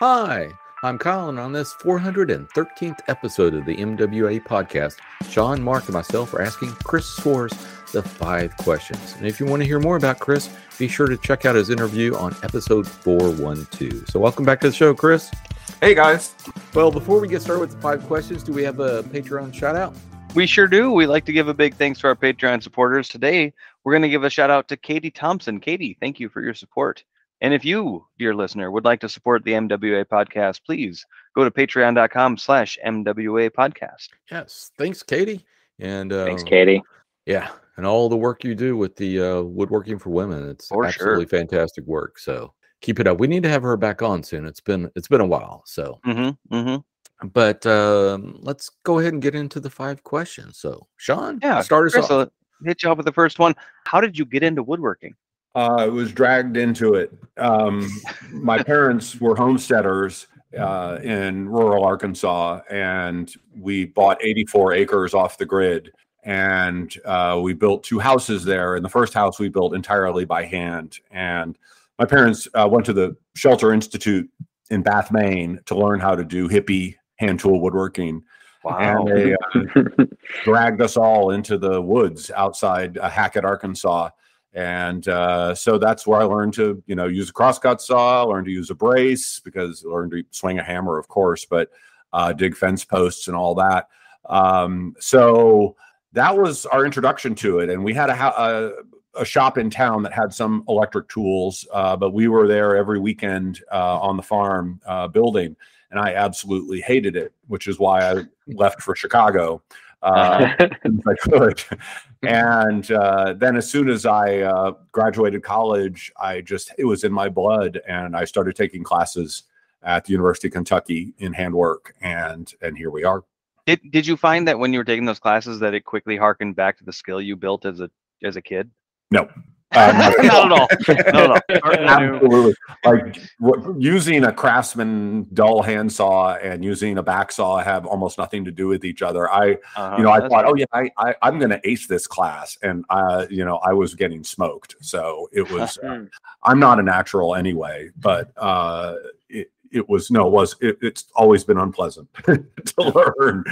Hi, I'm Kyle, and on this 413th episode of the MWA podcast, Sean, Mark, and myself are asking Chris Schwarz the five questions. And if you want to hear more about Chris, be sure to check out his interview on episode 412. So, welcome back to the show, Chris. Hey, guys. Well, before we get started with the five questions, do we have a Patreon shout out? We sure do. We like to give a big thanks to our Patreon supporters. Today, we're going to give a shout out to Katie Thompson. Katie, thank you for your support. And if you, dear listener, would like to support the MWA podcast, please go to patreon.com slash MWA podcast. Yes. Thanks, Katie. And uh, Thanks, Katie. Yeah. And all the work you do with the uh, woodworking for women. It's For absolutely fantastic work. So keep it up. We need to have her back on soon. It's been it's been a while. So Mm-hmm. Mm-hmm. but um, let's go ahead and get into the five questions. So Sean, Yeah. start us Chris, off. I'll hit you up with the first one. How did you get into woodworking? Uh, I was dragged into it. Um, my parents were homesteaders uh, in rural Arkansas, and we bought 84 acres off the grid. And uh, we built two houses there. And the first house we built entirely by hand. And my parents uh, went to the Shelter Institute in Bath, Maine to learn how to do hippie hand tool woodworking. Wow. And they uh, dragged us all into the woods outside uh, Hackett, Arkansas. And uh, so that's where I learned to, you know, use a crosscut saw, learned to use a brace because learned to swing a hammer, of course, but uh, dig fence posts and all that. Um, so that was our introduction to it. And we had a, a, a shop in town that had some electric tools, uh, but we were there every weekend uh, on the farm uh, building. And I absolutely hated it, which is why I left for Chicago. Uh, if I could. And uh, then, as soon as I uh, graduated college, I just it was in my blood, and I started taking classes at the University of Kentucky in handwork, and and here we are. Did Did you find that when you were taking those classes that it quickly harkened back to the skill you built as a as a kid? No, uh, not at all. Not at all. No, no. Starting anew. Absolutely. Like w- using a craftsman dull handsaw and using a back saw have almost nothing to do with each other. I Uh-huh, you know, I thought, right. oh yeah, I, I I'm going to ace this class, and uh, you know, I was getting smoked. So it was. uh, Hmm. I'm not a natural anyway, but uh, it it was no, it was it, it's always been unpleasant to learn,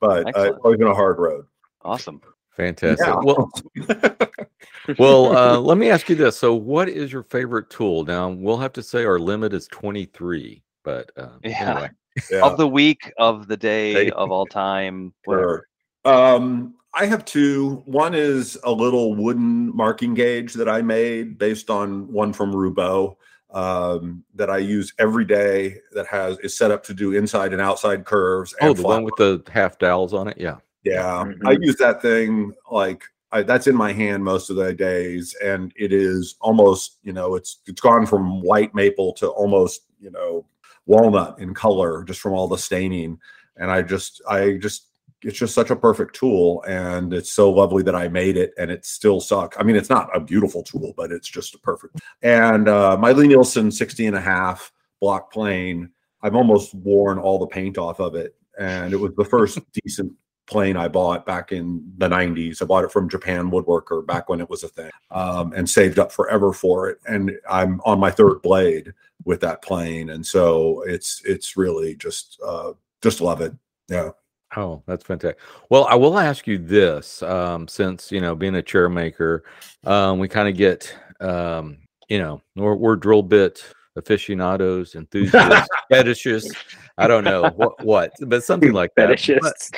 but uh, it's always been a hard road. awesome. Fantastic. Yeah. Well, well, uh, let me ask you this. So, what is your favorite tool? Now, we'll have to say our limit is 23, but uh, Yeah. anyway. Yeah, Of the week, of the day, Hey. of all time, whatever. sure. Um, I have two. One is a little wooden marking gauge that I made based on one from Roubo um, that I use every day. That has is set up to do inside and outside curves. Oh, and the one with the half dowels on it? Yeah. Yeah, Mhm. I use that thing like I, that's in my hand most of the days, and it is almost you know it's it's gone from white maple to almost you know walnut in color just from all the staining, and I just I just it's just such a perfect tool, and it's so lovely that I made it, and it still suck. I mean, it's not a beautiful tool, but it's just a perfect. And uh, my Lie-Nielsen 60 and a half block plane, I've almost worn all the paint off of it, and it was the first decent plane I bought back in the 90s. I bought it from Japan Woodworker back when it was a thing um, and saved up forever for it. And I'm on my third blade with that plane. And so it's it's really just uh, just love it. Yeah. Oh, that's fantastic. Well, I will ask you this, um, since you know, being a chair maker, um, we kind of get, um, you know, we're, we're drill bit aficionados, enthusiasts, fetishists. I don't know what, what, but something like that. But- Fetishists.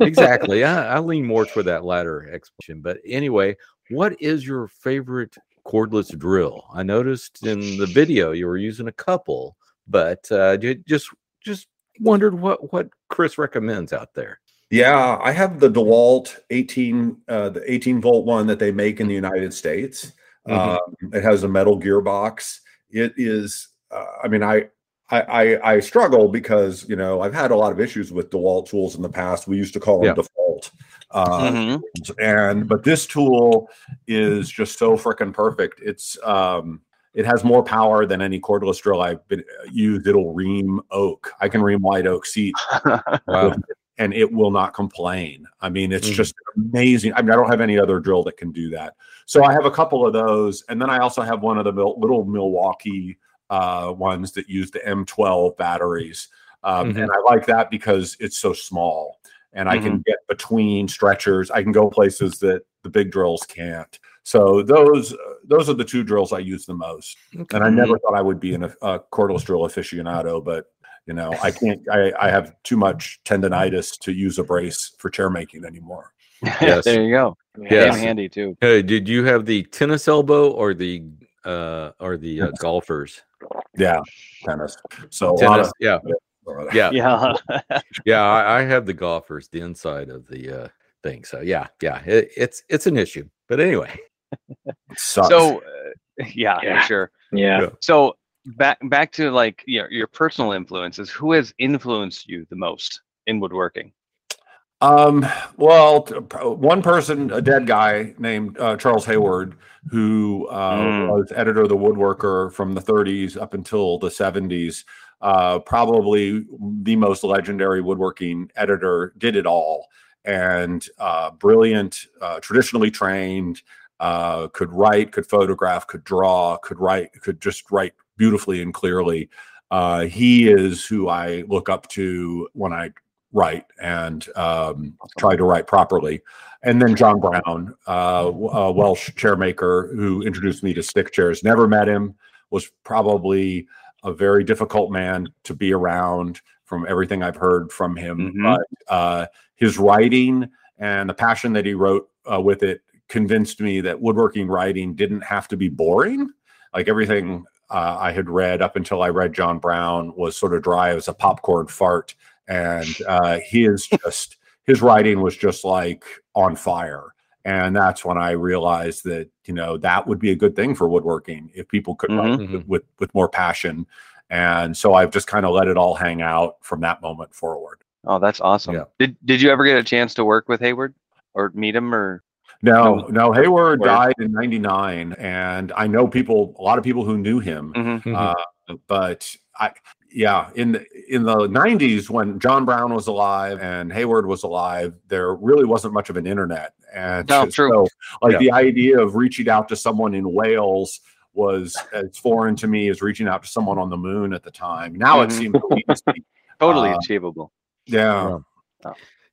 exactly. I, I lean more toward that latter explanation. But anyway, what is your favorite cordless drill? I noticed in the video you were using a couple, but uh, just just wondered what what Chris recommends out there. Yeah, I have the DeWalt 18, uh, the 18 volt one that they make in the United States. Mhm. Um, it has a metal gearbox. It is, uh, I mean, I, I, I, I struggle because you know I've had a lot of issues with DeWalt tools in the past. We used to call them Yeah. default, uh, Mhm. and but this tool is just so freaking perfect. It's um, it has more power than any cordless drill I've been used. It'll ream oak. I can ream white oak seat Wow. And it will not complain. I mean, it's Mhm. just amazing. I mean, I don't have any other drill that can do that. So I have a couple of those, and then I also have one of the little Milwaukee uh, ones that use the M12 batteries. Um, Mhm. And I like that because it's so small and I can get between stretchers. I can go places that the big drills can't. So those those are the two drills I use the most. Okay. And I never thought I would be an, a cordless drill aficionado, but you know, I can't. I, I have too much tendonitis to use a brace for chair making anymore. Yes. there you go. Yes. Damn handy too. Hey, did you have the tennis elbow or the uh or the uh, golfers? Yeah, tennis. So a lot Tennis, of- yeah, yeah, Yeah. yeah. I, I have the golfers, the inside of the uh thing. So yeah, yeah, it, it's it's an issue. But anyway, sucks. so uh, yeah, Yeah. for sure. Yeah. Yeah. So back back to like your your personal influences. Who has influenced you the most in woodworking? Um, well, one person, a dead guy named uh, Charles Hayward, who uh, Mm. was editor of the Woodworker from the 30s up until the 70s. Uh, probably the most legendary woodworking editor, did it all, and uh, brilliant, uh, traditionally trained, uh, could write, could photograph, could draw, could write, could just write beautifully and clearly. Uh, he is who I look up to when I write and um, try to write properly. And then John Brown, uh, a Welsh chairmaker who introduced me to stick chairs. Never met him, was probably a very difficult man to be around from everything I've heard from him. Mhm. But uh, his writing and the passion that he wrote uh, with it convinced me that woodworking writing didn't have to be boring. Like everything uh, I had read up until I read John Brown was sort of dry as a popcorn fart and uh, he is just his writing was just like on fire and that's when i realized that you know that would be a good thing for woodworking if people could write Mhm. with, with with more passion and so i've just kind of let it all hang out from that moment forward Oh, that's awesome. Yeah. Did Did you ever get a chance to work with Hayward or meet him or? No No. no hayward died in 99 and i know people a lot of people who knew him Mhm. Mhm. Uh, but I, yeah, in the in the '90s when John Brown was alive and Hayward was alive, there really wasn't much of an internet, and No, true. so like Yeah. the idea of reaching out to someone in Wales was as foreign to me as reaching out to someone on the moon at the time. Now it Mhm. seems. Totally Uh, achievable. yeah.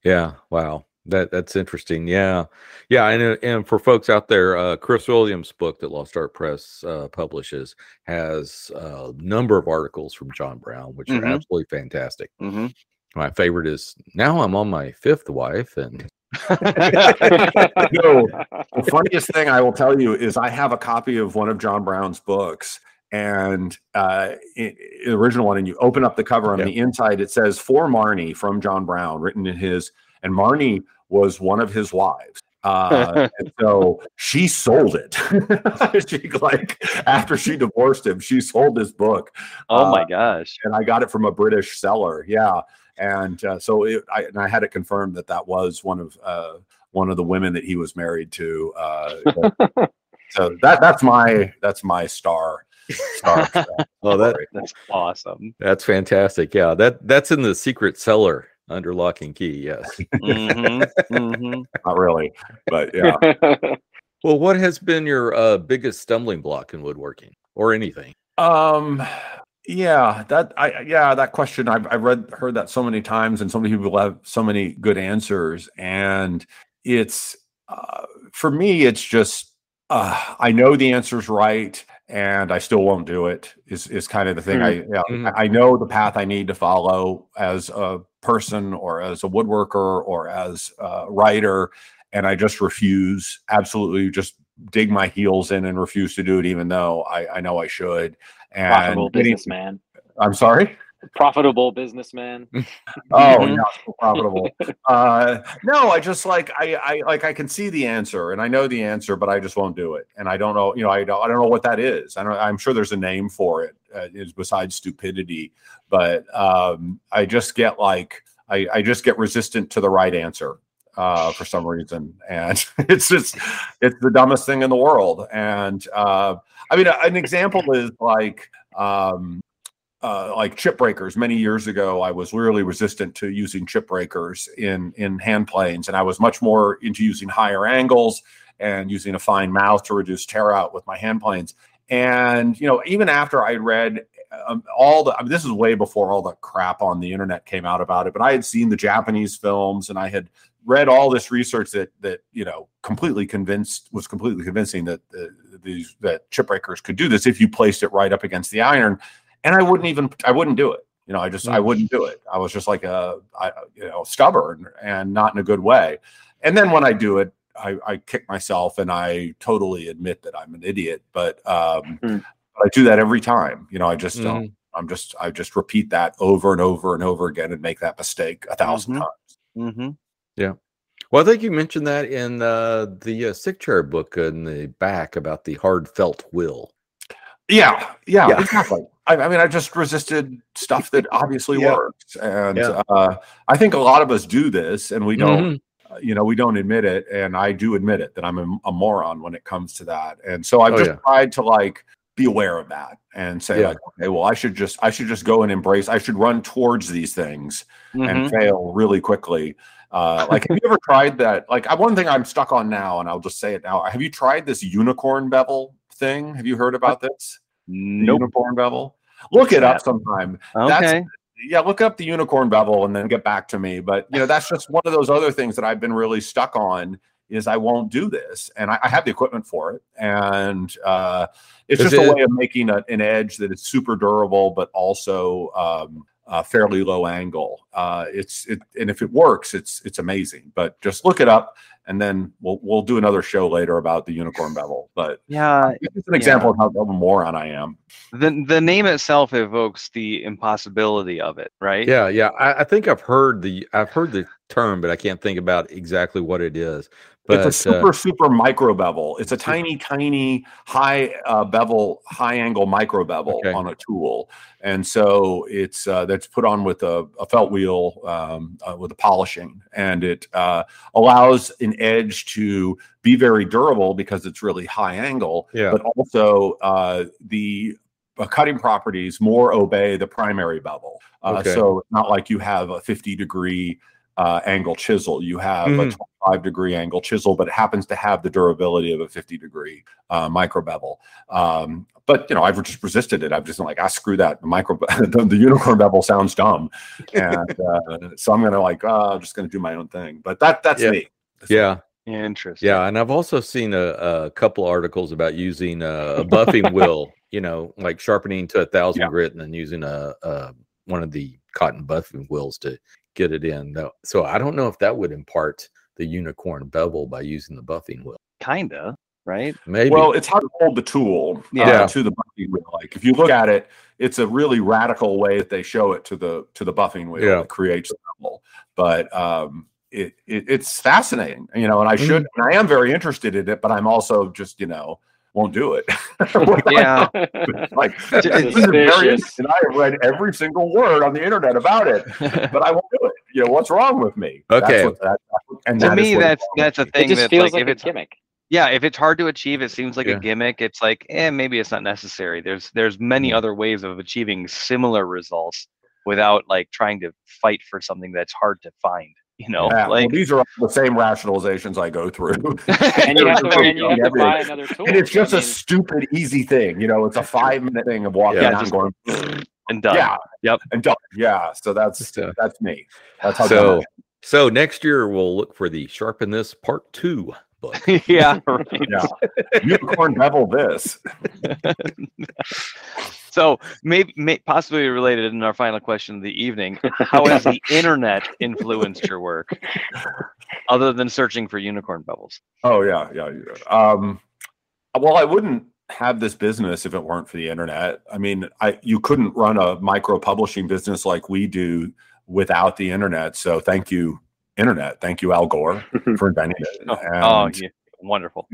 Yeah, wow. That that's interesting. Yeah. Yeah, and uh, and for folks out there, uh Chris Williams' book that Lost Art Press uh publishes has a number of articles from John Brown, which Mhm. are absolutely fantastic. hmm My favorite is now I'm on my fifth wife and No, the funniest thing I will tell you is I have a copy of one of John Brown's books, and uh, i- i- original one. And you open up the cover on Yeah. the inside, it says "For Marnie" from John Brown, written in his. And Marnie was one of his wives. Uh, and so she sold it. she like after she divorced him, she sold this book, oh my Uh, gosh. and I got it from a British seller. Yeah, and uh, so it, I and I had it confirmed that that was one of uh, one of the women that he was married to. Uh, so that that's my that's my star. Star. oh that. That's awesome. that's fantastic. Yeah, that that's in the secret cellar under lock and key. Yes. hmm hmm Not really, but yeah. Well, what has been your uh biggest stumbling block in woodworking or anything? Um. Yeah, that I yeah that question I've I've read heard that so many times, and so many people have so many good answers, and it's uh, for me it's just uh, I know the answer's right, and I still won't do it. Is is kind of the thing. I yeah, Mhm. I know the path I need to follow as a person, or as a woodworker, or as a writer, and I just refuse. Absolutely, just dig my heels in and refuse to do it, even though I I know I should. And Profitable businessman. I'm sorry. Profitable businessman. Oh, Mhm. so profitable. uh, no, I just like I, I like I can see the answer and I know the answer, but I just won't do it. And I don't know, you know, I don't I don't know what that is. I don't. I'm sure there's a name for it. Uh, is besides stupidity, but um, I just get like I, I just get resistant to the right answer uh, for some reason, and it's just it's the dumbest thing in the world. And uh, I mean, an example is like. Um, uh, like chip breakers. Many years ago, I was really resistant to using chip breakers in in hand planes, and I was much more into using higher angles and using a fine mouth to reduce tear out with my hand planes. And you know, even after I read um, all the, I mean, this is way before all the crap on the internet came out about it, but I had seen the Japanese films and I had read all this research that that you know completely convinced was completely convincing that uh, these that chip breakers could do this if you placed it right up against the iron, and I wouldn't even I wouldn't do it. You know, I just I wouldn't do it. I was just like a I, you know stubborn and not in a good way. And then when I do it, I, I kick myself and I totally admit that I'm an idiot. But um, Mm. I do that every time. You know, I just don't. I'm just I just repeat that over and over and over again and make that mistake a 1000 Mhm. times. Mm-hmm. Yeah. Well, I think you mentioned that in uh, the uh, stick chair book in the back about the hard felt will. Yeah, yeah, Yeah. exactly. I, I mean, I just resisted stuff that obviously Yeah. works, and Yeah. uh, I think a lot of us do this, and we don't. Mhm. uh, You know, we don't admit it, and I do admit it that I'm a, a moron when it comes to that. And so I've Oh, just tried to like be aware of that and say, like, okay, well, I should just I should just go and embrace. I should run towards these things Mm-hmm. and fail really quickly. Uh, like, have you ever tried that? Like, one thing I'm stuck on now, and I'll just say it now. Have you tried this unicorn bevel thing? Have you heard about this? Nope. unicorn bevel. Look it up sometime. That's- Okay. Yeah, look up the unicorn bevel and then get back to me. But you know, that's just one of those other things that I've been really stuck on. Is I won't do this, and I, I have the equipment for it, and uh, it's Is just it- a way of making a, an edge that is super durable, but also um, uh, fairly low angle. Uh, it's it, and if it works, it's it's amazing. But just look it up, and then we'll we'll do another show later about the unicorn bevel. But Yeah. it's an example of how of a moron I am. The the name itself evokes the impossibility of it, right? Yeah, yeah. I, I think I've heard the I've heard the term, but I can't think about exactly what it is. But it's a uh, super super micro bevel. It's a tiny tiny high uh, bevel high angle micro bevel Okay. on a tool, and so it's uh, that's put on with a, a felt wheel um, uh, with a polishing, and it uh, allows an edge to be very durable because it's really high angle, yeah, but also uh, the uh, cutting properties more obey the primary bevel. Uh, Okay. So it's not like you have a 50 degree uh, angle chisel. You have Mhm. a 25 degree angle chisel, but it happens to have the durability of a 50 degree uh, micro bevel. Um, but you know, I've just resisted it. I've just been like, ah, screw that. The micro, the, the unicorn bevel sounds dumb, and uh, so I'm gonna like, uh, I'm just gonna do my own thing. But that that's Yeah. me. That's yeah, Interesting. yeah. And I've also seen a, a couple articles about using a, a buffing wheel. You know, like sharpening to a thousand Yeah. grit and then using a, a one of the cotton buffing wheels to get it in. No, so I don't know if that would impart the unicorn bevel by using the buffing wheel. Kinda, right? Maybe. Well, it's how to hold the tool uh, Yeah. to the buffing wheel. Like if you look at it, it's a really radical way that they show it to the to the buffing wheel Yeah. that creates the bevel. But um, it, it it's fascinating, you know. And I should, and I am very interested in it, but I'm also just you know won't do it. Yeah. like this is very Suspicious. interesting. I have read every single word on the internet about it, but I won't do it. You know what's wrong with me? Okay. what that, and to that is me, that's that's a thing it just that feels like, like, if a it's gimmick. yeah, if it's hard to achieve, it seems like Yeah. a gimmick. It's like, eh, maybe it's not necessary. There's there's many other ways of achieving similar results without like trying to fight for something that's hard to find. You know, Yeah, well, these are the same rationalizations I go through. And you have to, and you have to buy another tool. And it's just I a mean, stupid, easy thing. You know, it's a five minute thing of walking Yeah, down just- going, and done. yeah, Yep. and done. Yeah. So that's Just, uh, that's me. That's how so so next year we'll look for the sharpen this part two book. yeah, right. Yeah. Unicorn bevel this. So maybe may, possibly related in our final question of the evening, how has the internet influenced your work, other than searching for unicorn bubbles? Oh yeah, yeah. yeah. Um, well, I wouldn't have this business if it weren't for the internet. I mean, I you couldn't run a micro publishing business like we do without the internet. So thank you, internet. Thank you, Al Gore, for inventing it. oh, And- yeah, wonderful.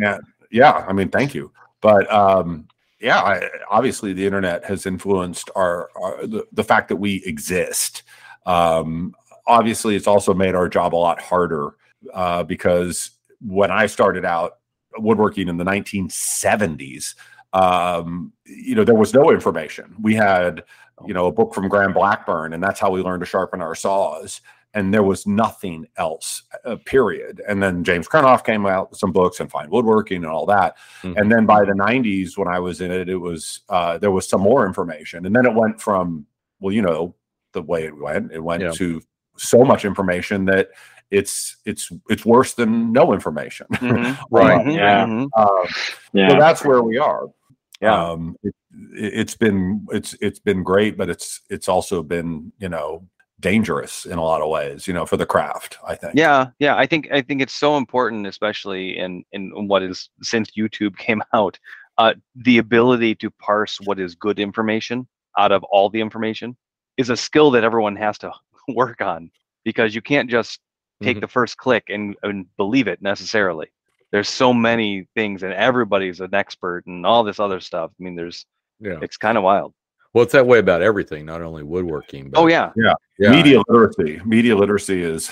yeah i mean thank you but um yeah I, obviously the internet has influenced our, our the, the fact that we exist. Um obviously it's also made our job a lot harder uh because when i started out woodworking in the 1970s um you know there was no information. We had you know a book from graham blackburn and that's how we learned to sharpen our saws and there was nothing else. Uh, period. And then James Krenov came out with some books and fine woodworking and all that. Mhm. And then by the '90s, when I was in it, it was uh, there was some more information, and then it went from well, you know, the way it went, it went Yeah. to so much information that it's it's it's worse than no information. Mhm. Right. Mhm. Yeah. Mhm. Uh, Yeah. so that's where we are. Yeah. Um, it, it's been it's it's been great, but it's it's also been you know dangerous in a lot of ways. You know, for the craft, I think. Yeah, yeah. I think I think it's so important, especially in in what is since YouTube came out, uh, the ability to parse what is good information out of all the information is a skill that everyone has to work on because you can't just take Mhm. the first click and, and believe it necessarily. There's so many things, and everybody's an expert and all this other stuff. I mean, there's Yeah. it's kind of wild. Well, it's that way about everything, not only woodworking. But Oh yeah, yeah. Media literacy. Media literacy is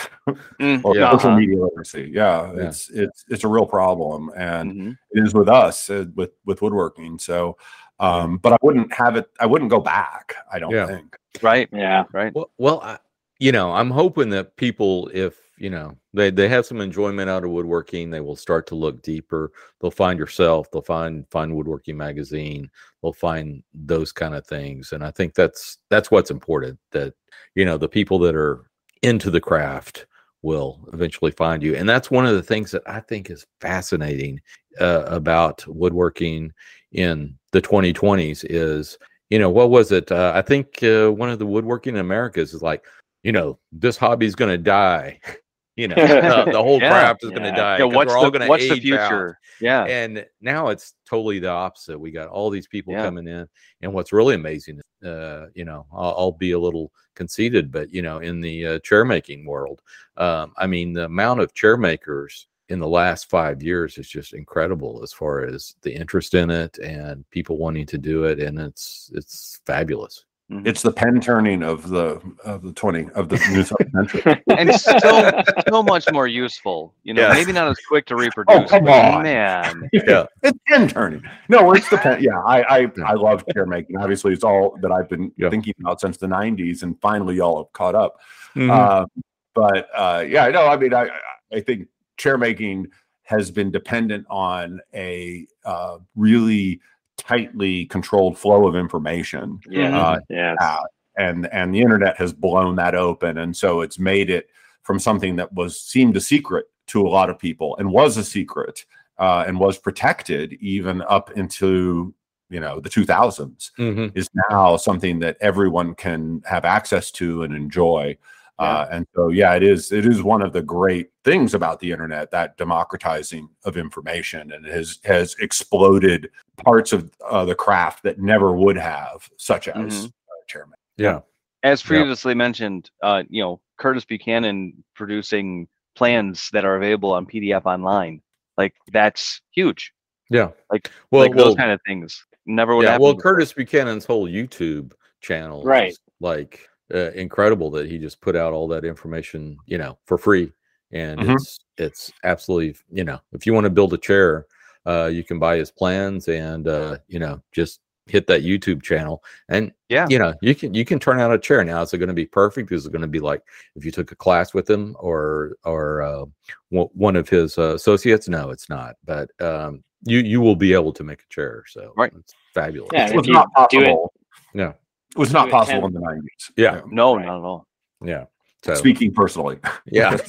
Mm, or Yeah. social uh-huh. media literacy. Yeah, Yeah. it's it's it's a real problem, and Mhm. it is with us uh, with with woodworking. So, um, but I wouldn't have it. I wouldn't go back. I don't Yeah. think. right, Yeah. right. Well, well, I, you know, I'm hoping that people, if you know, they they have some enjoyment out of woodworking, they will start to look deeper. They'll find yourself. They'll find find woodworking magazine. They'll find those kind of things, and I think that's that's what's important. That you know, the people that are into the craft will eventually find you, and that's one of the things that I think is fascinating uh, about woodworking in the 2020s is you know what was it uh, i think uh, one of the woodworking in americas is like you know this hobby's going to die you know uh, the whole Yeah. craft is going to die Yeah, 'cause what's we're all the gonna what's the age out. future? Yeah, and now it's totally the opposite we got all these people Yeah. coming in and what's really amazing uh you know I'll, I'll be a little conceited but you know in the uh, chair making world um i mean the amount of chair makers in the last five years is just incredible as far as the interest in it and people wanting to do it and it's it's fabulous Mhm. It's the pen turning of the of the twenty of the new century. and so so much more useful. You know, Yeah. maybe not as quick to reproduce. Oh come but on. man. yeah It's pen turning. No, it's the pen. Yeah, I I, I love chair making. Obviously, it's all that I've been Yeah. thinking about since the '90s, and finally, y'all have caught up. Mhm. Um, but uh, yeah, no, I mean, I I- I think chair making has been dependent on a uh, really tightly controlled flow of information, Yeah. Uh, yes. uh, and and the internet has blown that open, and so it's made it from something that was seemed a secret to a lot of people and was a secret uh, and was protected even up into you know the 2000s Mhm. is now something that everyone can have access to and enjoy. Uh, and so, yeah, it is. It is one of the great things about the internet that democratizing of information, and it has has exploded parts of uh, the craft that never would have, such as Mhm. uh, chairman. yeah As Yeah. previously mentioned, uh, you know, Curtis Buchanan producing plans that are available on PDF online. Like that's huge. yeah Like well, like well those kind of things never would yeah happen. well before. curtis buchanan's whole youtube channel Right. like uh, incredible that he just put out all that information you know for free. And Mhm. it's it's absolutely you know if you want to build a chair uh you can buy his plans and uh you know just hit that youtube channel. And Yeah. you know you can you can turn out a chair. Now is it going to be perfect? Is it going to be like if you took a class with him or or uh, one one of his uh, associates? No it's not. But um you you will be able to make a chair. So Right. it's fabulous. Yeah, It if was you not do it- possible. yeah. It was not possible in the nineties. Yeah. No, Right. not at all. yeah so Speaking personally, yeah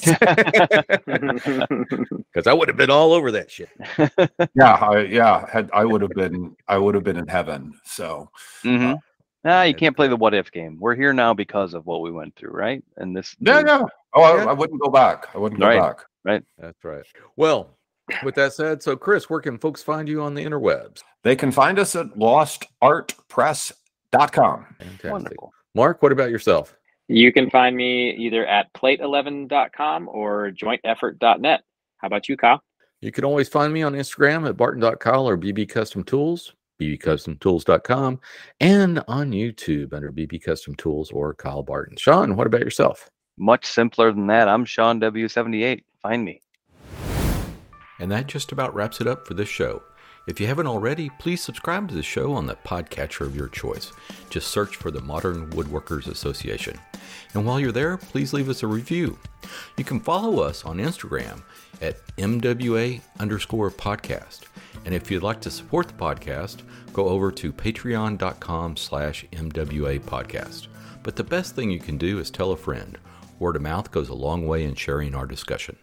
because i would have been all over that shit yeah, I, yeah, had I would have been, I would have been in heaven. So hmm Ah, you can't play the what if game. We're here now because of what we went through, right? And this. yeah, is- yeah. Oh, I, I wouldn't go back. I wouldn't go back. Right. That's right. Well, with that said, so Chris, where can folks find you on the interwebs? They can find us at lostartpress.com. Fantastic. Wonderful. Mark, what about yourself? you can find me either at plate11.com or jointeffort.net. How about you, Kyle? You can always find me on Instagram at barton.kyle or bb custom tools, bbcustomtools.com, and on YouTube under bb custom tools or Kyle Barton. Sean, what about yourself? Much simpler than that. I'm Sean W78. Find me. And that just about wraps it up for this show. If you haven't already, please subscribe to the show on the podcatcher of your choice. Just search for the Modern Woodworkers Association. And while you're there, please leave us a review. You can follow us on Instagram at MWA underscore podcast. And if you'd like to support the podcast, go over to patreon.com slash MWA podcast. But the best thing you can do is tell a friend. Word of mouth goes a long way in sharing our discussion.